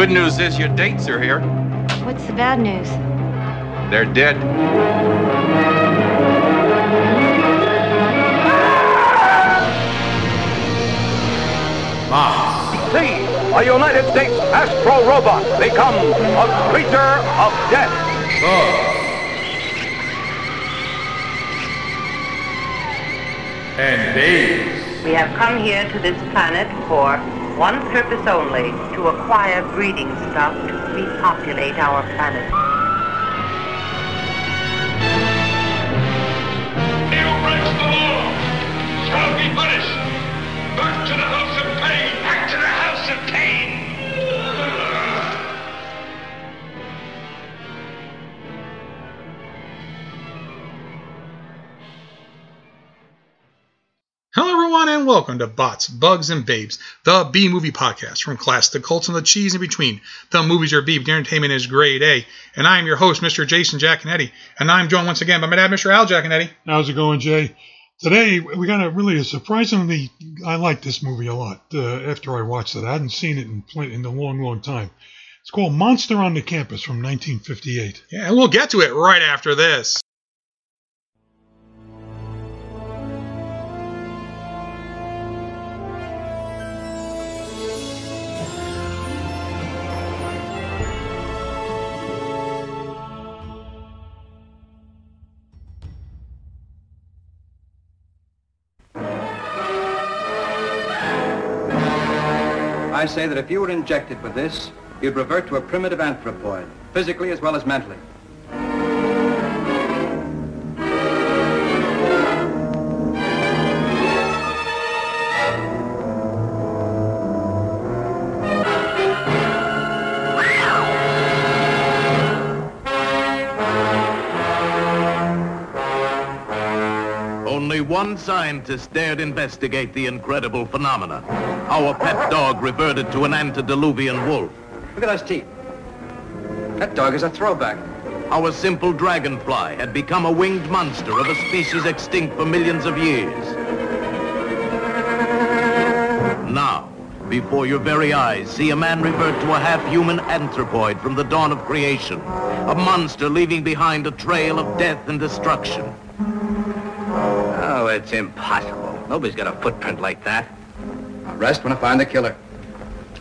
Good news is your dates are here. What's the bad news? They're dead. See, a United States Astro Robot become a creature of death. and babes. We have come here to this planet for one purpose only, to acquire breeding stock to repopulate our planet. He who breaks the law shall be punished. Back to the house and welcome to Bots, Bugs, and Babes, the B movie podcast from class to cults and the cheese in between. The movies are B, but the entertainment is grade A. And I am your host, Mr. Jason Giaconetti. And I'm joined once again by my dad, Mr. Al Giaconetti. How's it going, Jay? Today we got a really a surprisingly. I like this movie a lot. Uh, after I watched it, I hadn't seen it in in a long, long time. It's called Monster on the Campus from 1958. Yeah, and we'll get to it right after this. I say that if you were injected with this, you'd revert to a primitive anthropoid, physically as well as mentally. One scientist dared investigate the incredible phenomena. Our pet dog reverted to an antediluvian wolf. Look at those teeth. That dog is a throwback. Our simple dragonfly had become a winged monster of a species extinct for millions of years. Now, before your very eyes, see a man revert to a half-human anthropoid from the dawn of creation. A monster leaving behind a trail of death and destruction. It's impossible. Nobody's got a footprint like that. I'll rest when I find the killer.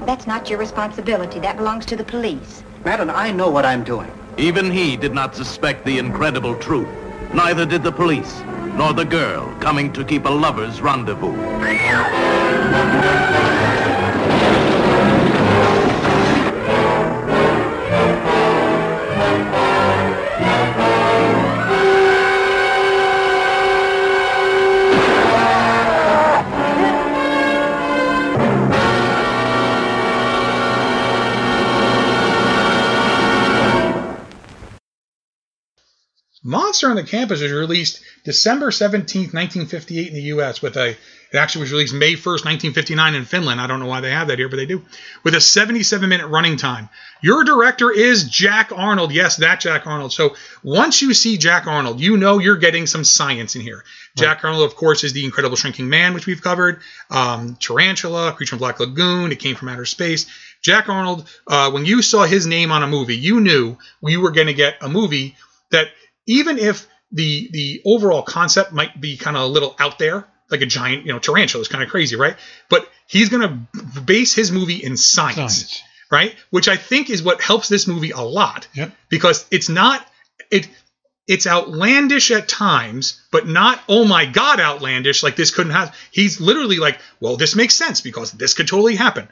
That's not your responsibility. That belongs to the police. Madeline, I know what I'm doing. Even he did not suspect the incredible truth. Neither did the police, nor the girl coming to keep a lover's rendezvous. Monster on the Campus was released December 17th, 1958 in the U.S. with a, it actually was released May 1st, 1959 in Finland. I don't know why they have that here, but they do. With a 77 minute running time. Your director is Jack Arnold. Yes, that Jack Arnold. So once you see Jack Arnold, you know you're getting some science in here. Jack Arnold, of course, is the Incredible Shrinking Man, which we've covered. Um, Tarantula, Creature from Black Lagoon, It Came from Outer Space. Jack Arnold, uh, when you saw his name on a movie, you knew we were going to get a movie that even if the the overall concept might be kind of a little out there, like a giant, you know, tarantula is kind of crazy, right? But he's going to base his movie in science, Science. right? Which I think is what helps this movie a lot Yep. because it's not it it's outlandish at times, but not oh my god outlandish like this couldn't have. He's literally like, well, this makes sense because this could totally happen.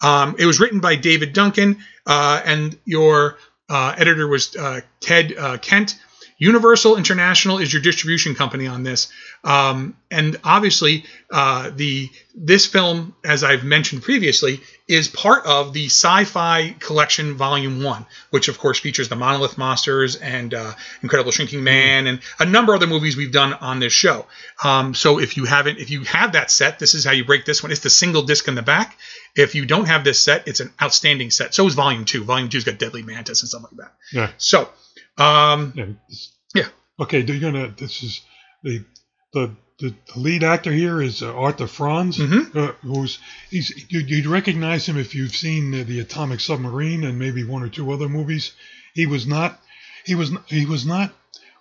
Um, it was written by David Duncan, uh, and your uh, editor was uh, Ted uh, Kent. Universal International is your distribution company on this, um, and obviously uh, the this film, as I've mentioned previously, is part of the Sci-Fi Collection Volume One, which of course features the Monolith Monsters and uh, Incredible Shrinking Man and a number of other movies we've done on this show. Um, so if you haven't, if you have that set, this is how you break this one. It's the single disc in the back. If you don't have this set, it's an outstanding set. So is Volume Two. Volume Two's got Deadly Mantis and stuff like that. Yeah. So, um, Yeah. Okay, they're gonna. This is the the the, the lead actor here is uh, Arthur Franz, Mhm. uh, who's he's you, you'd recognize him if you've seen uh, the Atomic Submarine and maybe one or two other movies. He was not. He was. He was not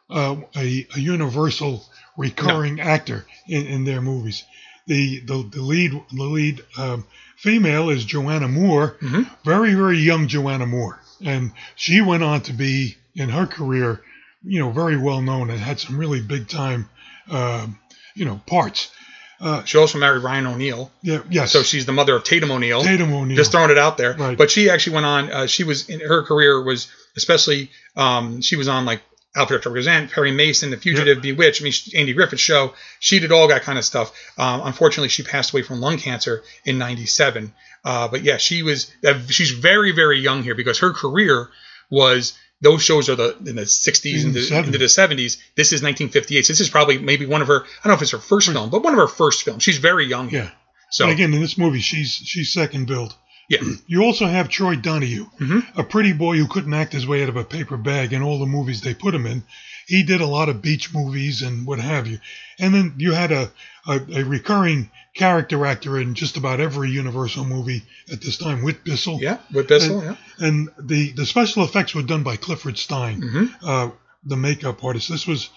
uh, a, a universal recurring actor in, in their movies. The the, the lead the lead um, female is Joanna Moore, Mhm. very very young Joanna Moore, and she went on to be in her career, you know, very well known and had some really big time, um, you know, parts. Uh, she also married Ryan O'Neal. yeah, yes. So she's the mother of Tatum O'Neal. Tatum O'Neal. Just throwing it out there. Right. But she actually went on. Uh, she was in her career was especially. Um, she was on like Alfred Represent, Perry Mason, The Fugitive, Bewitched. I mean, Andy Griffith's show. She did all that kind of stuff. Um, unfortunately, she passed away from lung cancer in '97. Uh, but yeah, she was. Uh, she's very very young here because her career was. Those shows are the in the 60s In into, the into the 70s. This is 1958. So this is probably maybe one of her. I don't know if it's her first film, but one of her first films. She's very young. here. Yeah. So And again, in this movie, she's she's second billed. Yeah. You also have Troy Donahue, Mhm. a pretty boy who couldn't act his way out of a paper bag in all the movies they put him in. He did a lot of beach movies and what have you. And then you had a, a, a recurring character actor in just about every Universal movie at this time, Whit Bissell. Yeah, Whit Bissell. And, yeah. and the, the special effects were done by Clifford Stine, Mhm. uh, the makeup artist. This was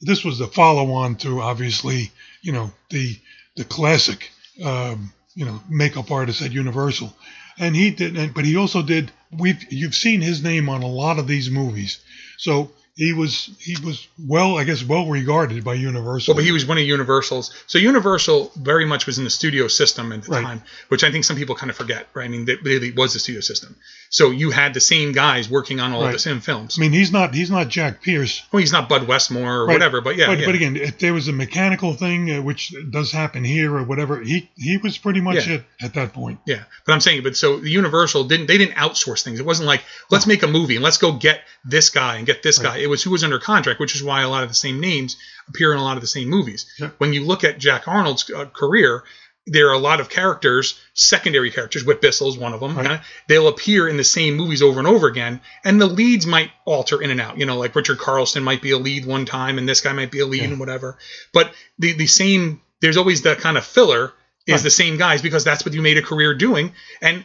this was the follow-on to obviously, you know, the the classic, um, you know, makeup artist at Universal, and he did. And, but he also did. We've you've seen his name on a lot of these movies, so he was he was well, I guess, well regarded by Universal. Well, but he was one of Universal's. So Universal very much was in the studio system at the Right. time, which I think some people kind of forget, right? I mean, it really was the studio system. So you had the same guys working on all of the same films. I mean, he's not he's not Jack Pierce. Well, he's not Bud Westmore or Right. whatever, but yeah, But, yeah. but again, if there was a mechanical thing, uh, which does happen here or whatever, he he was pretty much Yeah. it at that point. Yeah, but I'm saying, but so the Universal didn't they didn't outsource things. It wasn't like let's make a movie and let's go get this guy and get this guy. It was who was under contract, which is why a lot of the same names appear in a lot of the same movies. Yeah. When you look at Jack Arnold's uh, career, there are a lot of characters, secondary characters. Whit Bissell is one of them. Right. uh, They'll appear in the same movies over and over again, and the leads might alter in and out. You know, like Richard Carlson might be a lead one time, and this guy might be a lead Yeah. and whatever. But the the same, there's always that kind of filler is Right. the same guys because that's what you made a career doing. And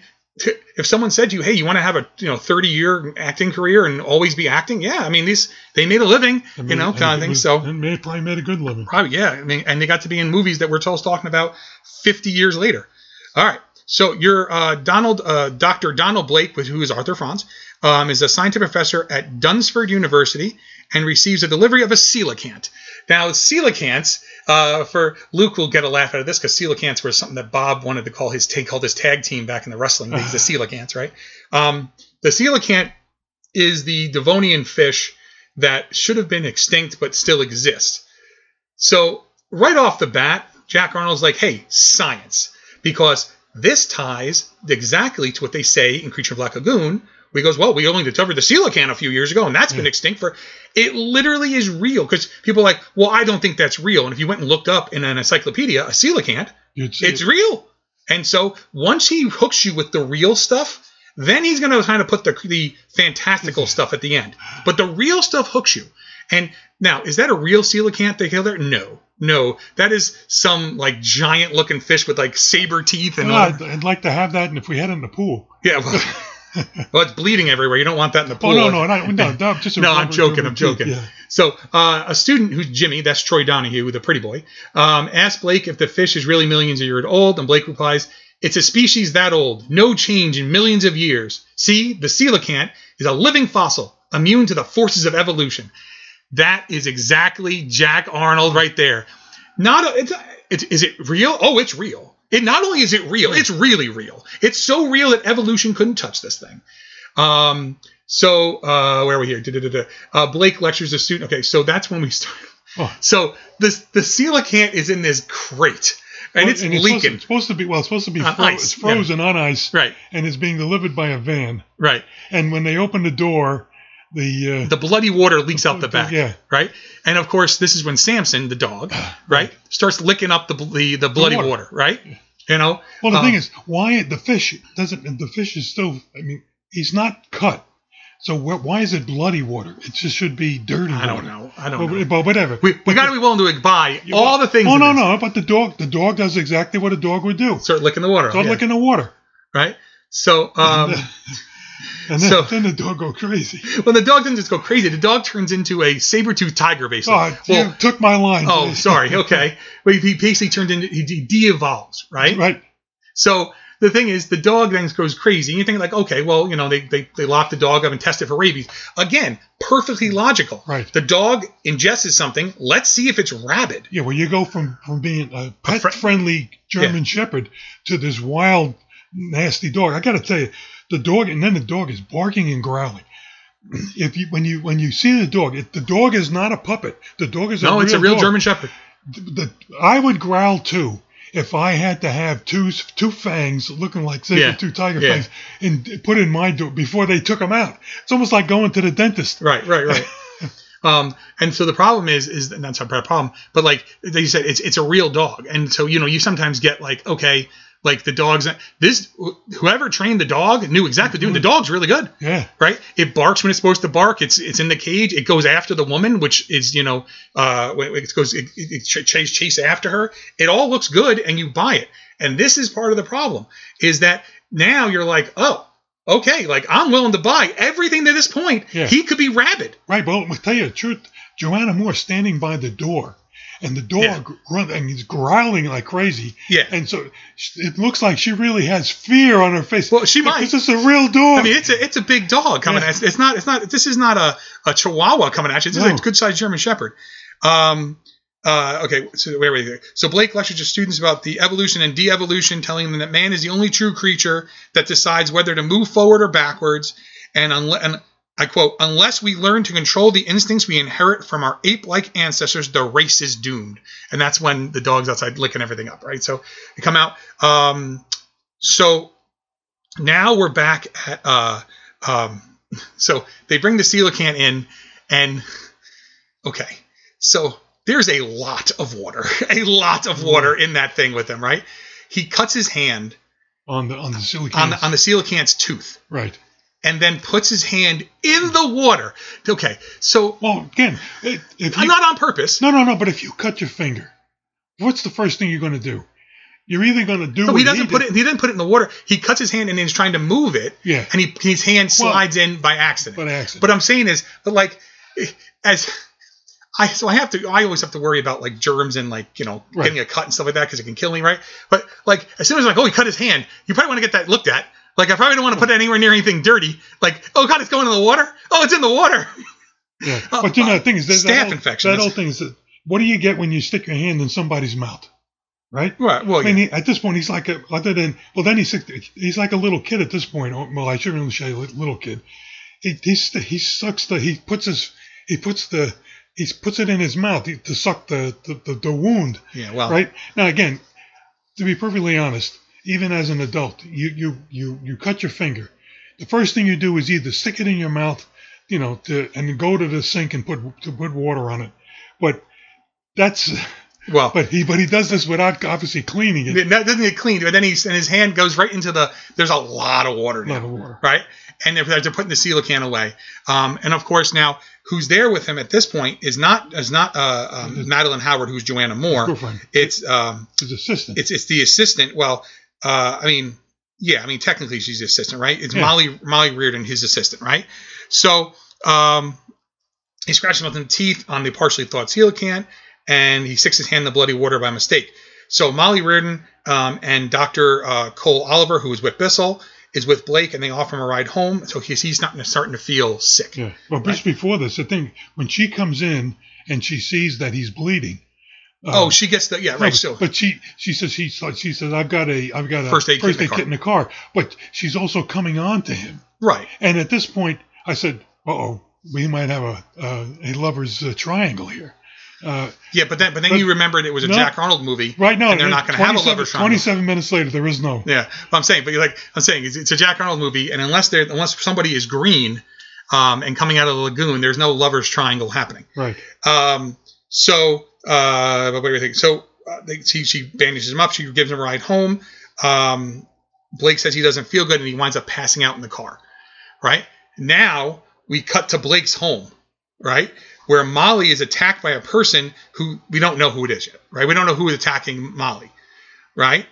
if someone said to you, "Hey, you want to have a you know 30 year acting career and always be acting?" Yeah, I mean these they made a living, I mean, you know, kind of thing. was- So and made, probably made a good living. Probably, yeah. I mean, and they got to be in movies that we're told talking about 50 years later. All right. So you're uh, Donald, uh, Dr. Donald Blake, who is Arthur Franz, um, is a scientific professor at Dunsford University and receives a delivery of a coelacanth. Now, coelacanths, uh, for Luke will get a laugh out of this because coelacanths were something that Bob wanted to call his take, called his tag team back in the wrestling days, the coelacanths, right? Um, the coelacanth is the Devonian fish that should have been extinct but still exists. So right off the bat, Jack Arnold's like, hey, science. Because this ties exactly to what they say in Creature of Black Lagoon. He goes, well, we only discovered the coelacanth a few years ago, and that's been extinct for. It literally is real because people are like, well, I don't think that's real. And if you went and looked up in an encyclopedia, a coelacanth, it's it. real. And so once he hooks you with the real stuff, then he's going to kind of put the, the fantastical stuff at the end. But the real stuff hooks you. And now, is that a real coelacanth they killed there? No. No. That is some like giant looking fish with like saber teeth and all. I'd, I'd like to have that, and if we had it in the pool. Yeah. Well, well, it's bleeding everywhere. You don't want that in the pool. Oh no, no, no, no, no just a no, I'm joking. I'm joking. yeah. So, uh, a student who's Jimmy, that's Troy Donahue, the pretty boy, um, asks Blake if the fish is really millions of years old, and Blake replies, "It's a species that old, no change in millions of years. See, the coelacanth is a living fossil, immune to the forces of evolution." That is exactly Jack Arnold right there. Not a, it's, it's is it real? Oh, it's real. It not only is it real, it's really real. It's so real that evolution couldn't touch this thing. Um, so uh, where are we here? Da-da-da-da. Uh, Blake lectures a student. Okay, so that's when we start. Oh. So this the coelacanth is in this crate and Well, it's supposed leaking. to- It's supposed, to be well. It's supposed to be fro- ice, it's frozen on ice, Right. And is being delivered by a van, right? And when they open the door, the uh, The bloody water leaks out the back. yeah. Right. And of course, this is when Samson, the dog, right, starts licking up the the, the bloody water. water. Right. You know. Well, the Um, thing is, why the fish doesn't? The fish is still. I mean, he's not cut. So wh- why is it bloody water? It just should be dirty I don't water. know. I don't But, know. but whatever. We, we got to be willing to buy all the things. Oh no, no! But the dog, the dog does exactly what a dog would do. Start licking the water. Start yeah. licking the water, Right. So um, and then, So- then the dog go crazy. when the dog doesn't just go crazy, the dog turns into a saber-toothed tiger, basically. Oh, you took my line. Oh, sorry. Okay. But he basically turned into he de- de-evolves, right? Right. So the thing is, the dog then goes crazy, and you think like, okay, well, you know, they they, they lock the dog up and test it for rabies. Again, perfectly logical. Right. The dog ingests something. Let's see if it's rabid. Yeah, well, you go from from being a pet-friendly German Shepherd to this wild, nasty dog. I got to tell you, the dog, and then the dog is barking and growling. If you when you when you see the dog, it, the dog is not a puppet. The dog is a No, real it's a real dog. German Shepherd. The, the- I would growl too if I had to have two two fangs looking like saber Yeah. two tiger Yeah. fangs and put in my door before they took them out. It's almost like going to the dentist. Right, right, right. um, and so the problem is, is and that's not a problem, but like they said, it's it's a real dog, and so you know you sometimes get like okay, like the dog's this whoever trained the dog knew exactly do. The dog's really good. Yeah. Right. It barks when it's supposed to bark. It's it's in the cage. It goes after the woman, which is you know uh it goes it, it, it ch- chase chase after her. It all looks good, and you buy it. And this is part of the problem is that now you're like oh. Okay, like I'm willing to buy everything to this point. Yeah. He could be rabid. Right, but I'll tell you the truth. Joanna Moore standing by the door, and the dog Yeah. and he's growling like crazy. Yeah. and so it looks like she really has fear on her face. Well, she might. This is a real dog. I mean, it's a it's a big dog coming Yeah. at. It's not it's not this is not a, a Chihuahua coming at you. This No. is a good sized German Shepherd. Um. Uh, okay, so where were we? So Blake lectures to students about the evolution and de-evolution, telling them that man is the only true creature that decides whether to move forward or backwards. And, unle- and I quote, unless we learn to control the instincts we inherit from our ape-like ancestors, the race is doomed. And that's when the dog's outside licking everything up, right? So they come out. Um, so now we're back at uh um so they bring the coelacanth in and okay so there's a lot of water a lot of water in that thing with him right he cuts his hand on the on the on the on the coelacanth's tooth right. And then puts his hand in the water okay so Well, again, if you, not on purpose no, no, no. But if you cut your finger, what's the first thing you're going to do? You're either going to do. what he doesn't put did- it. He didn't put it in the water. He cuts his hand and then he's trying to move it. Yeah. And he his hand Well- slides in by accident. By accident. But I'm saying is, but like, as I so I have to. I always have to worry about like germs and like you know Right. getting a cut and stuff like that because it can kill me, right? But like as soon as I'm like oh he cut his hand, you probably want to get that looked at. Like I probably don't want to put it anywhere near anything dirty. Like oh god, it's going in the water. Oh, it's in the water. Yeah. Oh, but you know, the thing is, there's Staph that old, infection. That old thing is that what do you get when you stick your hand in somebody's mouth? Right? Right. Well, I mean, yeah. he, at this point, he's like a, other than, well, then he's, he's like a little kid at this point. Oh, Well, I shouldn't really say little kid. He, he's, he sucks the, he puts his, he puts the, he puts it in his mouth to suck the, the, the, the wound. Yeah, well. Right? Now, again, to be perfectly honest, even as an adult, you, you, you, you cut your finger. The first thing you do is either stick it in your mouth, you know, to, and go to the sink and put to put water on it. But that's well, but he but he does this without obviously cleaning it. That doesn't get cleaned, but then he's and his hand goes right into the. There's a lot of water now, lot of water. right? And they're, they're putting the coelacanth away. Um, and of course now, who's there with him at this point is not is not uh, um, Madeline Howard, who's Joanna Moore. Girlfriend. It's um, His assistant. it's it's the assistant. Well, uh, I mean, yeah, I mean technically she's the assistant, right? It's Yeah. Molly Molly Reardon, his assistant, right? So um, he scratches him with the teeth on the partially thawed coelacanth, and he sticks his hand in the bloody water by mistake. So Molly Reardon um, and Dr. Uh, Cole Oliver, who is Whit Bissell, is with Blake, and they offer him a ride home. So he's he's not starting to feel sick. Yeah. Well, just before this, the thing when she comes in and she sees that he's bleeding. Oh, um, she gets the yeah right. but, So but she she says she she says I've got a I've got a First aid kit in the kit in the car, but she's also coming on to him. Right. And at this point, I said, "Uh oh, we might have a uh, a lovers uh, triangle here." Uh, Yeah, but then but then But- you remembered it was a No. Jack Arnold movie, right now, and they're not going to have a lover's triangle. Twenty-seven minutes later, there is no. Yeah, but I'm saying, but you're like I'm saying, it's, it's a Jack Arnold movie, and unless there unless somebody is green, um, and coming out of the lagoon, there's no lovers triangle happening. Right. Um, so, uh, but what do you think? So, uh, she, she bandages him up. She gives him a ride home. Um, Blake says he doesn't feel good and he winds up passing out in the car. Right now, we cut to Blake's home. Right where Molly is attacked by a person who we don't know who it is yet. Right, we don't know who is attacking Molly. Right.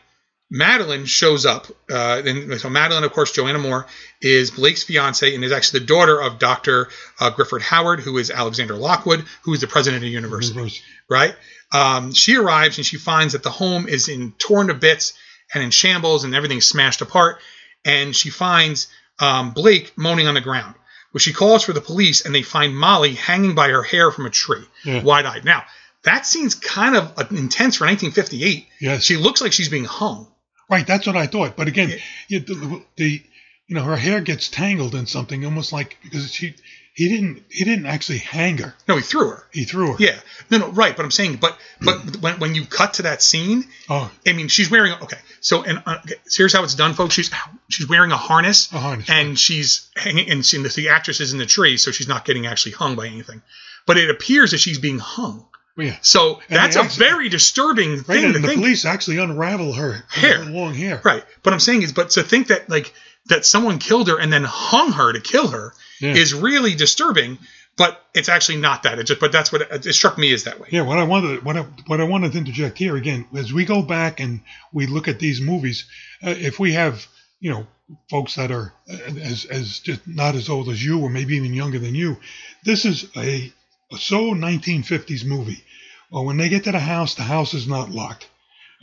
Madeline shows up. Uh, and so Madeline, of course, Joanna Moore is Blake's fiance and is actually the daughter of Dr. Uh, Grifford Howard, who is Alexander Lockwood, who is the president of the university. University. Right? Um, she arrives and she finds that the home is in torn to bits and in shambles and everything's smashed apart. And she finds um, Blake moaning on the ground. Well, she calls for the police and they find Molly hanging by her hair from a tree, Yeah. wide eyed. Now, that scene's kind of uh, intense for 1958. Yes. She looks like she's being hung. Right, that's what I thought. But again, you- the, the you know her hair gets tangled in something, almost like because she he didn't he didn't actually hang her. No, he threw her. He threw her. Yeah. No, no, right. But I'm saying, but but when, when you cut to that scene, Oh, I mean, she's wearing okay. So and uh, okay, so here's how it's done, folks. She's she's wearing a harness, A harness, and she's hanging, and seeing the, the actress is in the tree, so she's not getting actually hung by anything. But it appears that she's being hung. Yeah. So And that's a actually- very disturbing Right, thing and to the think. police actually unravel her Hair. her long hair. Right. But I'm saying is, but to think that like that someone killed her and then hung her to kill her Yeah. is really disturbing. But it's actually not that. It just, but that's what it, it struck me as that way. Yeah, what I wanted, what I, what I wanted to interject here again, as we go back and we look at these movies, uh, if we have, you know, folks that are uh, as as just not as old as you, or maybe even younger than you, this is a, a so 1950s movie. Well, when they get to the house, the house is not locked.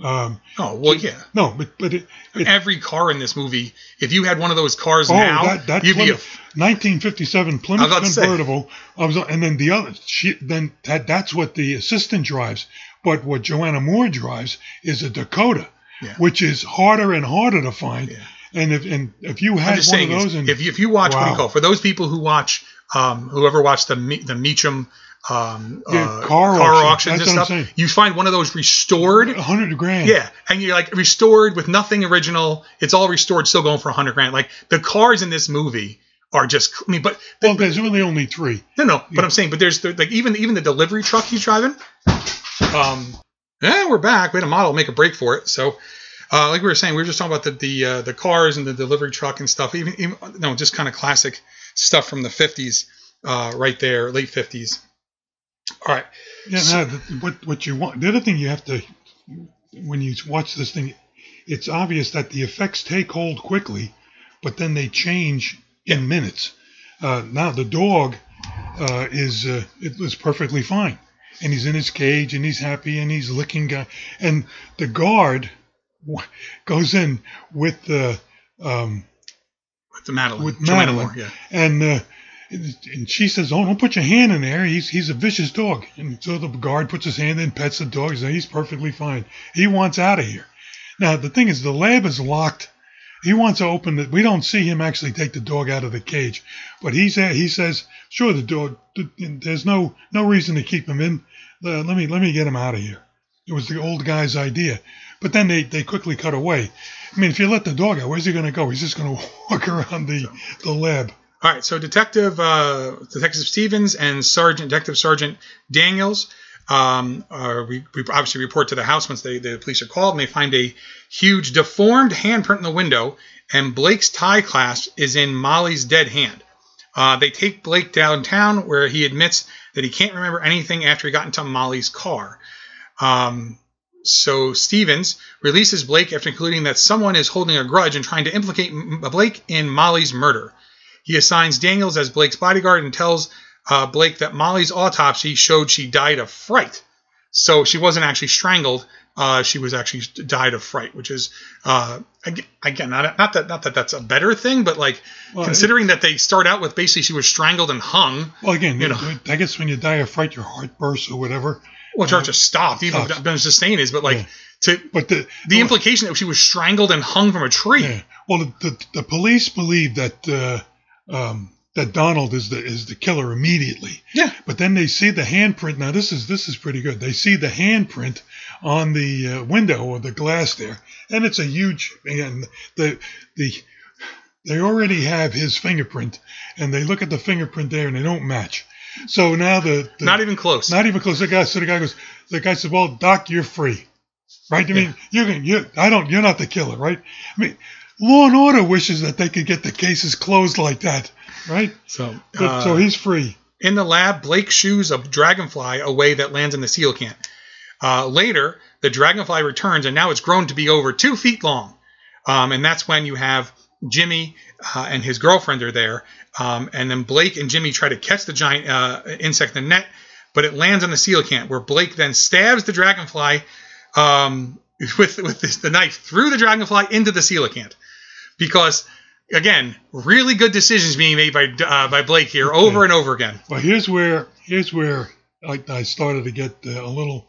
Um, Oh well, yeah. no, but but it, it Every car in this movie, if you had one of those cars oh now, that that you'd be a 1957 Plymouth was about to say. convertible. I was, and then the other, she then that that's what the assistant drives. But what Joanna Moore drives is a Dakota, Yeah. which is harder and harder to find. Yeah. And if and if you had one of is those, and if you, if you watch what do you call for those people who watch, um, whoever watched the the Mecum um, Yeah, uh, car auction. auctions and stuff, you find one of those restored. 100 grand, Yeah, and you're like restored with nothing original. It's all restored, still going for a hundred grand. Like the cars in this movie are just. I mean, but Well, there's really only three. no, no. But I'm saying, but there's the, like even even the delivery truck he's driving. Um, yeah, we're back. We had a model make a break for it. So, uh, like we were saying, we were just talking about the the uh, the cars and the delivery truck and stuff. Even, even no, just kind of classic stuff from the 50s, uh, right there, late 50s. All right. Yeah, So- no, the, what what you want. The other thing you have to, when you watch this thing, it's obvious that the effects take hold quickly, but then they change in minutes. Uh, now the dog uh, is uh, it was perfectly fine, and he's in his cage and he's happy and he's licking guy, and the guard w- goes in with the um, With the Madeline. with Madeline, Moore, yeah. and uh, and she says, "Oh, don't put your hand in there. He's he's a vicious dog." And so the guard puts his hand in, pets the dog, and he's perfectly fine. He wants out of here. Now the thing is, the lab is locked. He wants to open it. We don't see him actually take the dog out of the cage, but he's he says, "Sure, the dog. There's no no reason to keep him in. Uh, let me let me get him out of here." It was the old guy's idea, but then they they quickly cut away. I mean, if you let the dog out, where's he going to go? He's just going to walk around the the lab. All right, so Detective uh, Detective Stevens and Sergeant Detective Sergeant Daniels um, are, we, we obviously report to the house once they, the police are called, and they find a huge deformed handprint in the window, and Blake's tie clasp is in Molly's dead hand. Uh, they take Blake downtown, where he admits that he can't remember anything after he got into Molly's car. Um, so Stevens releases Blake after concluding that someone is holding a grudge and trying to implicate Blake in Molly's murder. He assigns Daniels as Blake's bodyguard and tells uh, Blake that Molly's autopsy showed she died of fright. So she wasn't actually strangled. Uh, she was actually died of fright, which is uh, again not, not that not that that's a better thing, but like Well, considering that they start out with basically she was strangled and hung, Well, again, You know. I guess when you die of fright, your heart bursts or whatever. well, Georgia stopped. Even Stops. Ben sustained is, but like Yeah. to But the the implication that she was strangled and hung from a tree. yeah. well, the, the the police believe that uh, um, that Donald is the is the killer immediately. Yeah. But then they see the handprint. Now this is this is pretty good. They see the handprint on the uh, window or the glass there, and it's a huge and the the they already have his fingerprint, and they look at the fingerprint there and they don't match. So now the, the Not even close. not even close. The guy so the guy goes. The guy said, "Well, Doc, you're free, right? I mean, you're gonna, you I don't, you're not the killer, right? I mean, Law and Order wishes that they could get the cases closed like that, right? So, But, uh, so he's free. In the lab, Blake shoos a dragonfly away that lands in the coelacanth. Uh, later, the dragonfly returns, and now it's grown to be over two feet long. Um, and that's when you have Jimmy uh, and his girlfriend are there. Um, and then Blake and Jimmy try to catch the giant uh, insect in the net, but it lands on the coelacanth, where Blake then stabs the dragonfly um, with, with this, the knife through the dragonfly into the coelacanth. Because, again, really good decisions being made by, uh, by Blake here over and over again. Well, here's where here's where I, I started to get uh, a little.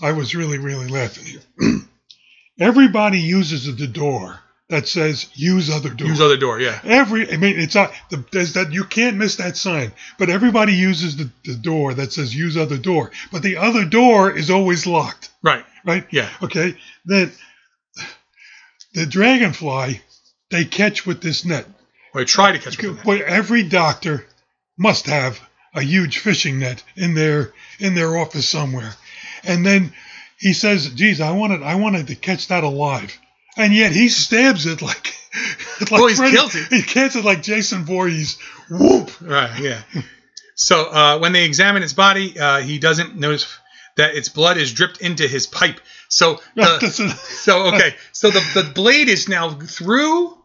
I was really really laughing here. Everybody uses the door that says "use other door." Use other door, yeah. Every, I mean, it's not the, there's that you can't miss that sign. But everybody uses the, the door that says "use other door," but the other door is always locked. Right. Right. Yeah. Okay. Then the dragonfly they catch with this net. Or try to catch with net. Well, every doctor must have a huge fishing net in their in their office somewhere, and then he says, "Geez, I wanted I wanted to catch that alive." And yet he stabs it like, like Well, he's Freddy- guilty. He kills it like Jason Voorhees. Whoop! Right, yeah. so uh, when they examine his body, uh, he doesn't notice that its blood is dripped into his pipe. So, a- so okay, so the, the blade is now through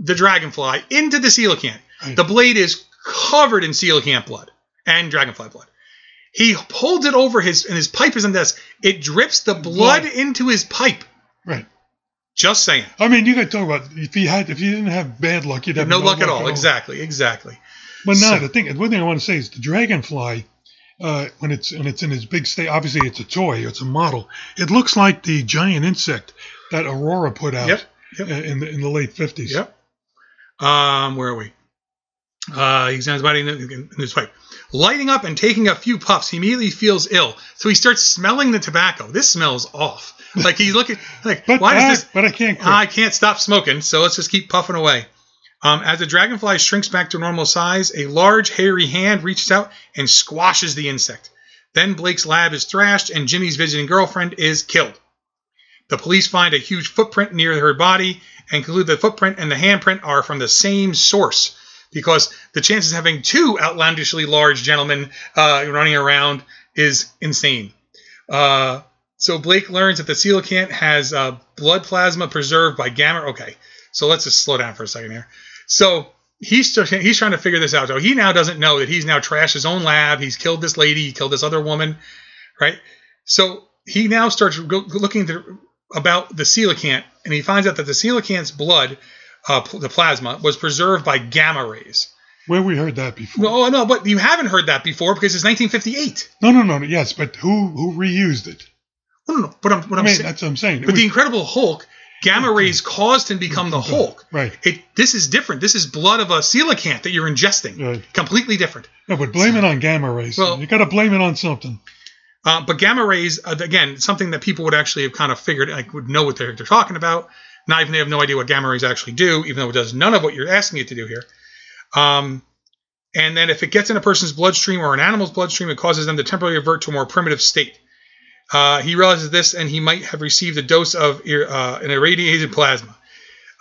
the dragonfly into the coelacanth. The blade is covered in coelacanth blood and dragonfly blood. He holds it over his, and his pipe is in this. It drips the blood, Blood. into his pipe. Right. Just saying. I mean, you could talk about if you had if you didn't have bad luck, you'd have No, luck at all. Exactly, exactly. But no, So- the thing, one thing I want to say is the dragonfly, uh, when it's when it's in its big state, obviously it's a toy, it's a model. It looks like the giant insect that Aurora put out Yep, yep. in the in the late fifties. Yep. Um, where are we? Uh, he examines body in, in his pipe. Lighting up and taking a few puffs, he immediately feels ill. So he starts smelling the tobacco. This smells off. Like he's looking like But why does this? but I can't. Quit. I can't stop smoking, so let's just keep puffing away. Um, as the dragonfly shrinks back to normal size, a large hairy hand reaches out and squashes the insect. Then Blake's lab is thrashed, and Jimmy's visiting girlfriend is killed. The police find a huge footprint near her body and conclude the footprint and the handprint are from the same source because the chances of having two outlandishly large gentlemen uh, running around is insane. Uh, so Blake learns that the coelacanth has uh, blood plasma preserved by gamma. Okay, so let's just slow down for a second here. So he's still, he's trying to figure this out. So he now doesn't know that he's now trashed his own lab. He's killed this lady. He killed this other woman, right? So he now starts looking to, about the coelacanth, and he finds out that the coelacanth's blood, uh, pl- the plasma, was preserved by gamma rays. Where we heard that before? No, no, but you haven't heard that before because it's 1958. No, no, no, no. Yes, but who who reused it? No, no, no. But I'm, what I I'm mean, saying, that's what I'm saying. It But the Incredible Hulk, gamma rays caused him to become the Hulk. Right. It this is different. This is blood of a coelacanth that you're ingesting. Right. Completely different. no, but blame it on gamma rays. Well- you got to blame it on something. Uh, but gamma rays, uh, again, something that people would actually have kind of figured, like, would know what they're, they're talking about. Not even they have no idea what gamma rays actually do, even though it does none of what you're asking it to do here. Um, and then if it gets in a person's bloodstream or an animal's bloodstream, it causes them to temporarily revert to a more primitive state. Uh, he realizes this, and he might have received a dose of uh, an irradiated plasma.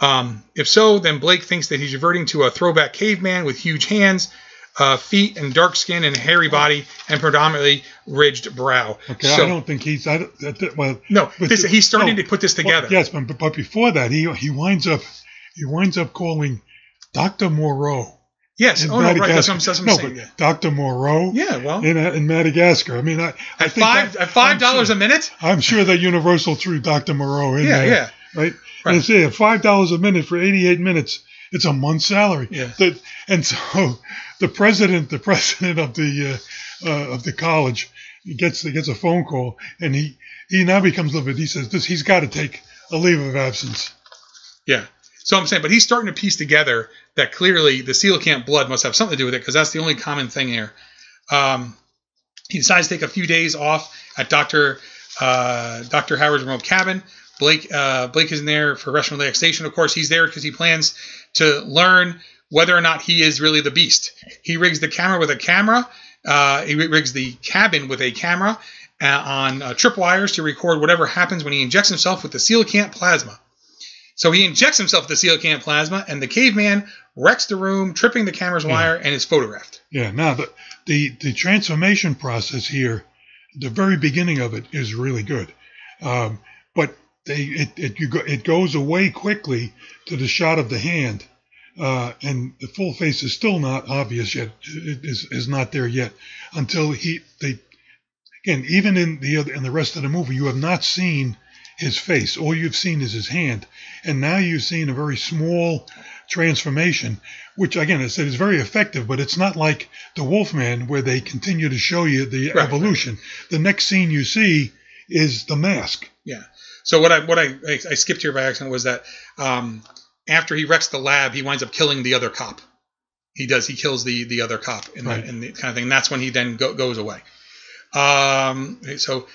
Um, if so, then Blake thinks that he's reverting to a throwback caveman with huge hands, uh, feet, and dark skin and hairy body, and predominantly ridged brow. Okay, So- I don't think he's. I don't, well, no, this, he's starting no, to put this well, together. yes, but, but before that, he he winds up he winds up calling Doctor Moreau. Yes. Oh no, right. That's what I'm, that's what no, saying. but Yeah. Dr. Moreau. Yeah, well. in, in Madagascar. I mean, I, I At think five that- at five dollars sure- a minute. I'm sure that Universal threw Dr. Moreau in Yeah, there. yeah. Right? Right. And it's yeah, five dollars a minute for 88 minutes. It's a month's salary. Yeah. The- and so the president, the president of the uh, uh, of the college, he gets he gets a phone call, and he he now becomes livid. He says this. He's got to take a leave of absence. Yeah. So I'm saying, but he's starting to piece together that clearly the coelacanth blood must have something to do with it because that's the only common thing here. Um, he decides to take a few days off at Doctor uh, Doctor Howard's remote cabin. Blake uh, Blake is in there for rest and relaxation. Of course, he's there because he plans to learn whether or not he is really the beast. He rigs the camera with a camera. Uh, he rigs the cabin with a camera uh, on uh, tripwires to record whatever happens when he injects himself with the coelacanth plasma. So he injects himself with the coelacanth plasma, and the caveman wrecks the room, tripping the camera's wire, and is photographed. Yeah. Now the the the transformation process here, the very beginning of it is really good, um, but they it it you go, it goes away quickly to the shot of the hand, uh, and the full face is still not obvious yet. It is is not there yet until he they again even in the other in the rest of the movie you have not seen his face. All you've seen is his hand, and now you've seen a very small transformation, which again I said is very effective. But it's not like the Wolfman where they continue to show you the Right. evolution. The next scene you see is the mask. Yeah. So what I what I I, skipped here by accident was that um, after he wrecks the lab, he winds up killing the other cop. He does. He kills the the other cop and, Right. the in the kind of thing. And that's when he then go, goes away. Um, so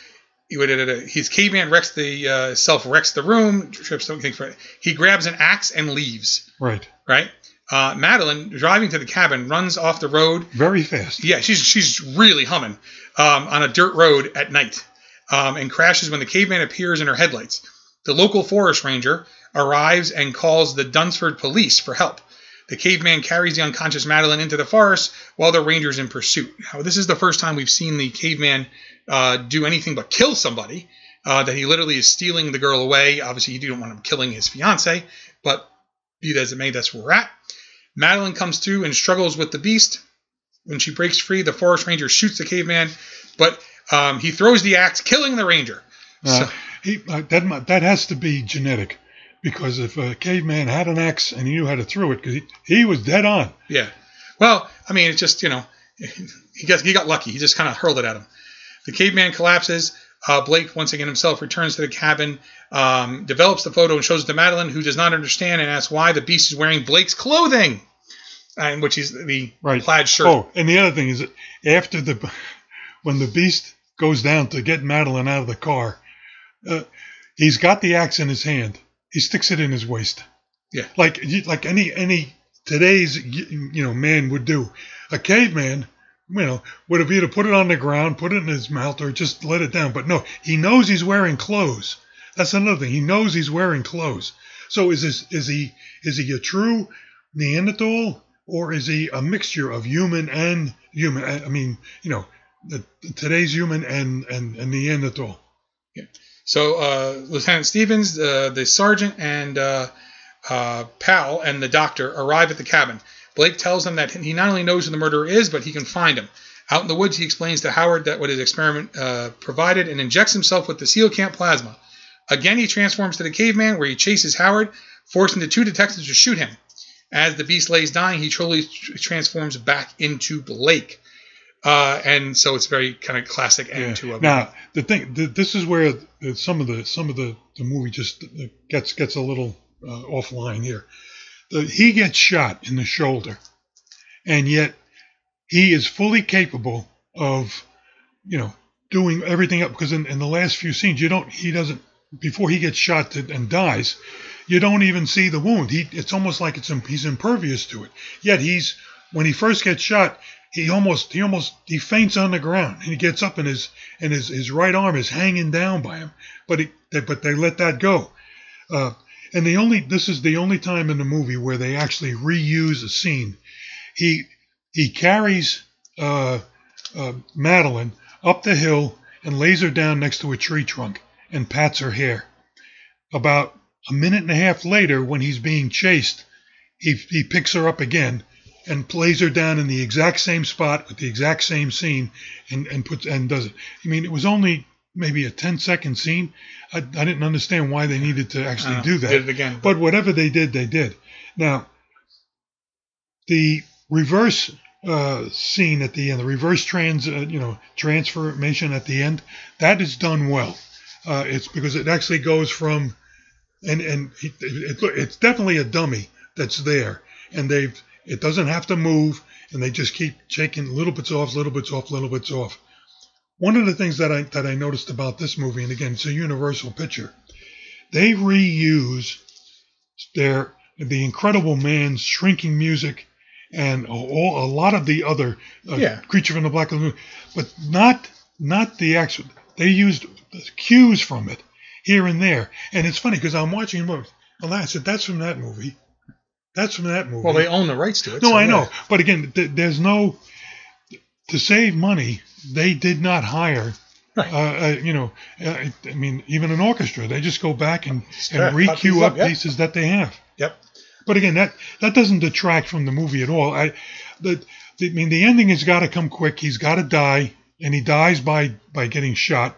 he would his caveman wrecks the uh, self wrecks the room. Trips don't think for it. He grabs an axe and leaves. Right. Right. Uh, Madeline driving to the cabin runs off the road Very fast. yeah, she's she's really humming um, on a dirt road at night, um, and crashes when the caveman appears in her headlights. The local forest ranger arrives and calls the Dunsford police for help. The caveman carries the unconscious Madeline into the forest while the ranger's in pursuit. Now, this is the first time we've seen the caveman uh, do anything but kill somebody. Uh, that he literally is stealing the girl away. Obviously, you don't want him killing his fiance, but be that as it may, that's where we're at. Madeline comes to and struggles with the beast. When she breaks free, the forest ranger shoots the caveman, but um, he throws the axe, killing the ranger. Uh, So- he, uh, that mu- that has to be genetic, because if a caveman had an axe and he knew how to throw it, because he, he was dead on. Yeah. Well, I mean, it's just you know, he got he got lucky. He just kind of hurled it at him. The caveman collapses. Uh, Blake once again himself returns to the cabin, um, develops the photo and shows it to Madeline, who does not understand and asks why the beast is wearing Blake's clothing, and which is the Right. plaid shirt. Oh, and the other thing is that after the when the beast goes down to get Madeline out of the car, uh, he's got the axe in his hand. He sticks it in his waist. Yeah. Like like any any today's you know man would do. A caveman, you know, would have either put it on the ground, put it in his mouth, or just let it down. But no, he knows he's wearing clothes. That's another thing. He knows he's wearing clothes. So is this is he is he a true Neanderthal or is he a mixture of human and human? I I mean, you know, the, today's human and and, and Neanderthal. Yeah. So uh, Lieutenant Stevens, uh, the sergeant, and uh, uh, Powell and the doctor arrive at the cabin. Blake tells them that he not only knows who the murderer is, but he can find him. Out in the woods, he explains to Howard that what his experiment uh, provided and injects himself with the coelacanth plasma. Again, he transforms to the caveman, where he chases Howard, forcing the two detectives to shoot him. As the beast lays dying, he truly transforms back into Blake. Uh, and so it's very kind of classic end to a Now the thing, th this is where uh, some of the some of the, the movie just uh, gets gets a little uh, offline here. The, he gets shot in the shoulder, and yet he is fully capable of, you know, doing everything up. Because in, in the last few scenes, you don't he doesn't before he gets shot to, and dies, you don't even see the wound. He it's almost like it's he's impervious to it. Yet he's when he first gets shot, he almost he almost he faints on the ground and he gets up and his and his, his right arm is hanging down by him. But he, they, but they let that go. Uh, and the only this is the only time in the movie where they actually reuse a scene. He he carries uh, uh, Madeline up the hill and lays her down next to a tree trunk and pats her hair. About a minute and a half later, when he's being chased, he, he picks her up again and lays her down in the exact same spot with the exact same scene and, and puts and does it. I mean, it was only maybe a 10 second scene. I, I didn't understand why they needed to actually Uh, do that. did it again. But whatever they did, they did. Now, the reverse uh, scene at the end, the reverse trans, uh, you know, transformation at the end, that is done well. Uh, it's because it actually goes from and and it, it, it's definitely a dummy that's there, and they've it doesn't have to move, and they just keep taking little bits off, little bits off, little bits off. One of the things that I that I noticed about this movie, and again, it's a universal picture, they reuse their the Incredible Man's shrinking music and all, a lot of the other uh, Yeah. Creature from the Black Lagoon, but not not the actual. They used cues from it here and there, and it's funny because I'm watching a movie. And I said, "That's from that movie. That's from that movie." Well, they own the rights to it. No, so I yeah. know, but again, th- there's no to save money. They did not hire. Right. Uh, uh, you know, uh, I mean, even an orchestra, they just go back and, and re-cue up, yeah. pieces that they have. Yep. But again, that that doesn't detract from the movie at all. I, the, the I mean, the ending has got to come quick. He's got to die, and he dies by by getting shot.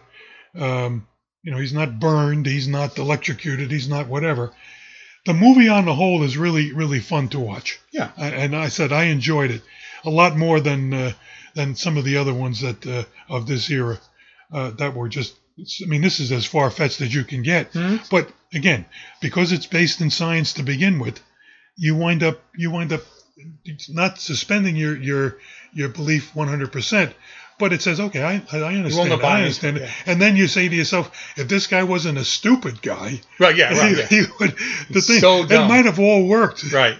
Um, you know, he's not burned, he's not electrocuted, he's not whatever. The movie on the whole is really really fun to watch. Yeah. A- and I said I enjoyed it a lot more than uh, than some of the other ones that uh, of this era uh, that were just. I mean, this is as far fetched as you can get. But again, because it's based in science to begin with, you wind up you wind up not suspending your your your belief 100%. But it says, okay, I, I understand. I understand yeah. And then you say to yourself, if this guy wasn't a stupid guy, Right, yeah, right, he, yeah. he would. The thing, So it might have all worked. Right.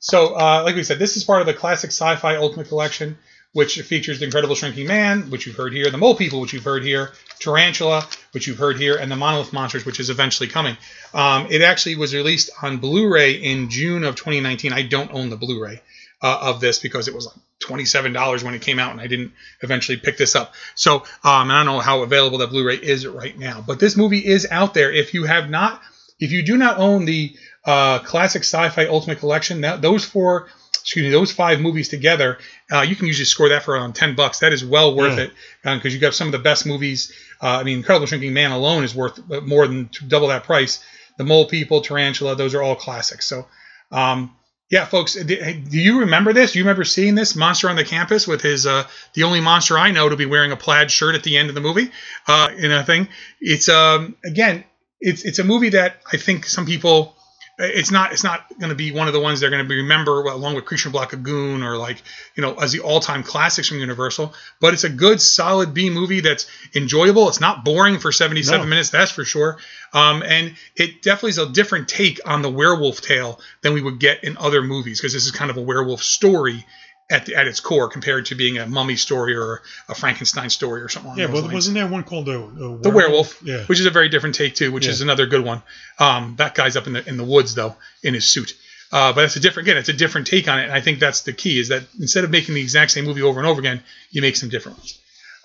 So, uh, like we said, this is part of the classic sci-fi Ultimate Collection, which features the Incredible Shrinking Man, which you've heard here, the Mole People, which you've heard here, Tarantula, which you've heard here, and the Monolith Monsters, which is eventually coming. Um, it actually was released on Blu-ray in June of 2019. I don't own the Blu-ray uh, of this because it was like $27 when it came out, and I didn't eventually pick this up. So, um, I don't know how available that Blu-ray is right now, but this movie is out there. If you have not, if you do not own the uh, classic sci-fi ultimate collection, that those four, excuse me, those five movies together, uh, you can usually score that for around ten bucks. That is well worth Yeah. it because you got some of the best movies. Uh, I mean, Incredible Shrinking Man alone is worth uh, more than double that price. The Mole People, Tarantula, those are all classics. So, um, yeah, folks, do you remember this? You remember seeing this monster on the campus with his uh, the only monster I know to be wearing a plaid shirt at the end of the movie? Uh, in a thing, it's um, again, it's it's a movie that I think some people. It's not. It's not going to be one of the ones they're going to be remember along with Creature Black Lagoon or like you know as the all-time classics from Universal. But it's a good, solid B movie that's enjoyable. It's not boring for 77 No. minutes, that's for sure. Um, and it definitely is a different take on the werewolf tale than we would get in other movies because this is kind of a werewolf story at the, at its core compared to being a mummy story or a Frankenstein story or something. Yeah, but lines. wasn't there one called a, a The werewolf, Yeah. which is a very different take too, which Yeah. is another good one. Um, that guy's up in the in the woods though, in his suit. Uh, but it's a different again, it's a different take on it, and I think that's the key is that instead of making the exact same movie over and over again, you make some different ones.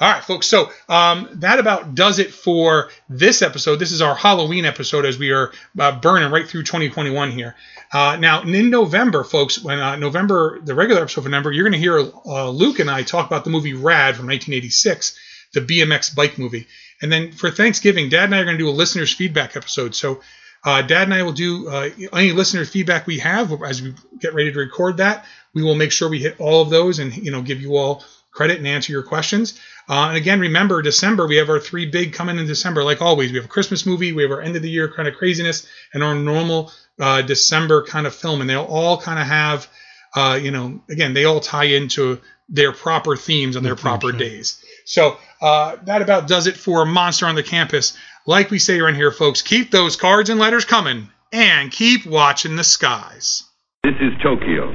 All right, folks. So um, that about does it for this episode. This is our Halloween episode as we are uh, burning right through 2021 here. Uh, now, in November, folks, when uh, November, the regular episode of November, you're going to hear uh, Luke and I talk about the movie Rad from 1986, the BMX bike movie. And then for Thanksgiving, Dad and I are going to do a listeners' feedback episode. So uh, Dad and I will do uh, any listener feedback we have as we get ready to record that. We will make sure we hit all of those and you know give you all credit and answer your questions. Uh, and again, remember December we have our three big coming in December. Like always, we have a Christmas movie, we have our end of the year kind of craziness, and our normal uh, December kind of film, and they'll all kind of have, uh, you know, again they all tie into their proper themes on their proper yeah. days. So uh, that about does it for Monster on the Campus. Like we say around here, folks, keep those cards and letters coming, and keep watching the skies. This is Tokyo,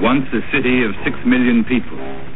once a city of six million people.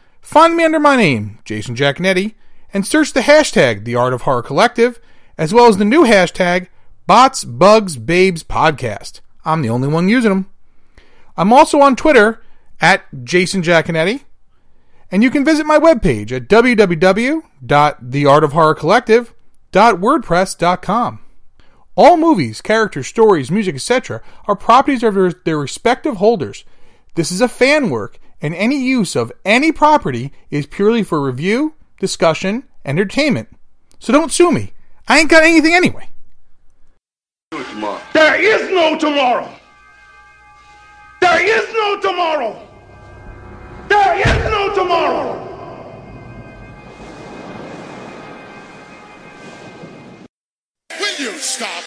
find me under my name, Jason Giaconetti, and search the hashtag The Art of Horror Collective, as well as the new hashtag Bots, Bugs, Babes Podcast. I'm the only one using them. I'm also on Twitter at Jason Giaconetti, and you can visit my webpage at www.theartofhorrorcollective.wordpress.com. All movies, characters, stories, music, etc. are properties of their, their respective holders. This is a fan work, and any use of any property is purely for review, discussion, entertainment. So don't sue me. I ain't got anything anyway. There is no tomorrow. There is no tomorrow. There is no tomorrow. Will you stop?